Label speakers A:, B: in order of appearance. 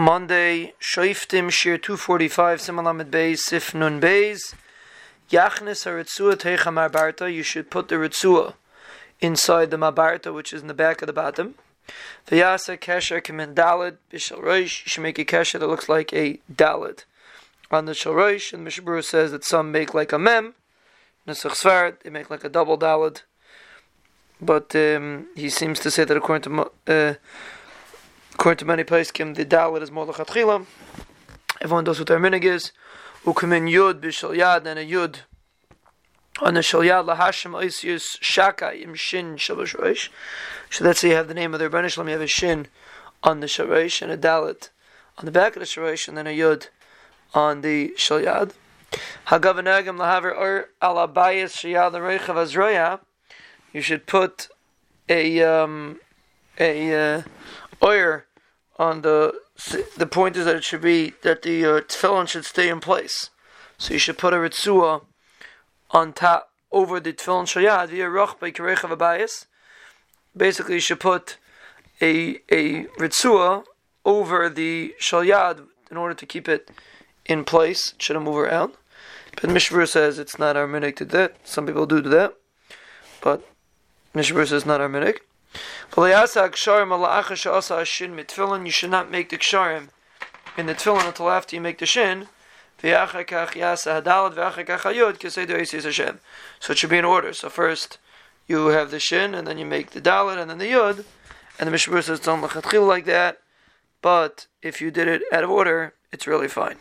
A: Monday, Shoiftim Shir 245, Simalamid Beis, Sif Nun Beis. Yachnis Haritzua Techa Marbarta, you should put the Ritzua inside the Mabarta, which is in the back of the bottom. Vyasa Kesher Kamin Dalid, Bishal Roish, you should make a Kesher that looks like a Dalid. On the Shalroish, and Mishnah Berurah says that some make like a Mem, Nesach Svard, they make like a double Dalid. But um, he seems to say that according to uh, according to many poskim, the dalit is more lechatchila. Everyone knows what their minig is. Ukamin yud b'shal yad and a yud on the shal yad lahashem oisius shaka im shin shalosh roish. So that's how you have the name of the Rebbeinu Shalom, you have a shin on the shalosh and a dalit on the back of the shalosh and then a yud on the shal yad. Hagavanagam lahaver or alabayas shayad reichav azroya. You should put a um, a uh, oyer on the the point is that it should be that the uh, tefillin should stay in place. So you should put a ritzua on top over the tefillin shayad via roch by kirechav abayis. Basically, you should put a a ritzua over the shalyad in order to keep it in place. It shouldn't move around. But Mishnah Berurah says it's not our minig to that. Some people do do that, but Mishnah Berurah says it's not our minig. You should not make the ksharim in the tefillin until after you make the shin. So it should be in order. So first you have the shin, and then you make the dalit, and then the yud. And the Mishnah says it's on like that. But if you did it out of order, it's really fine.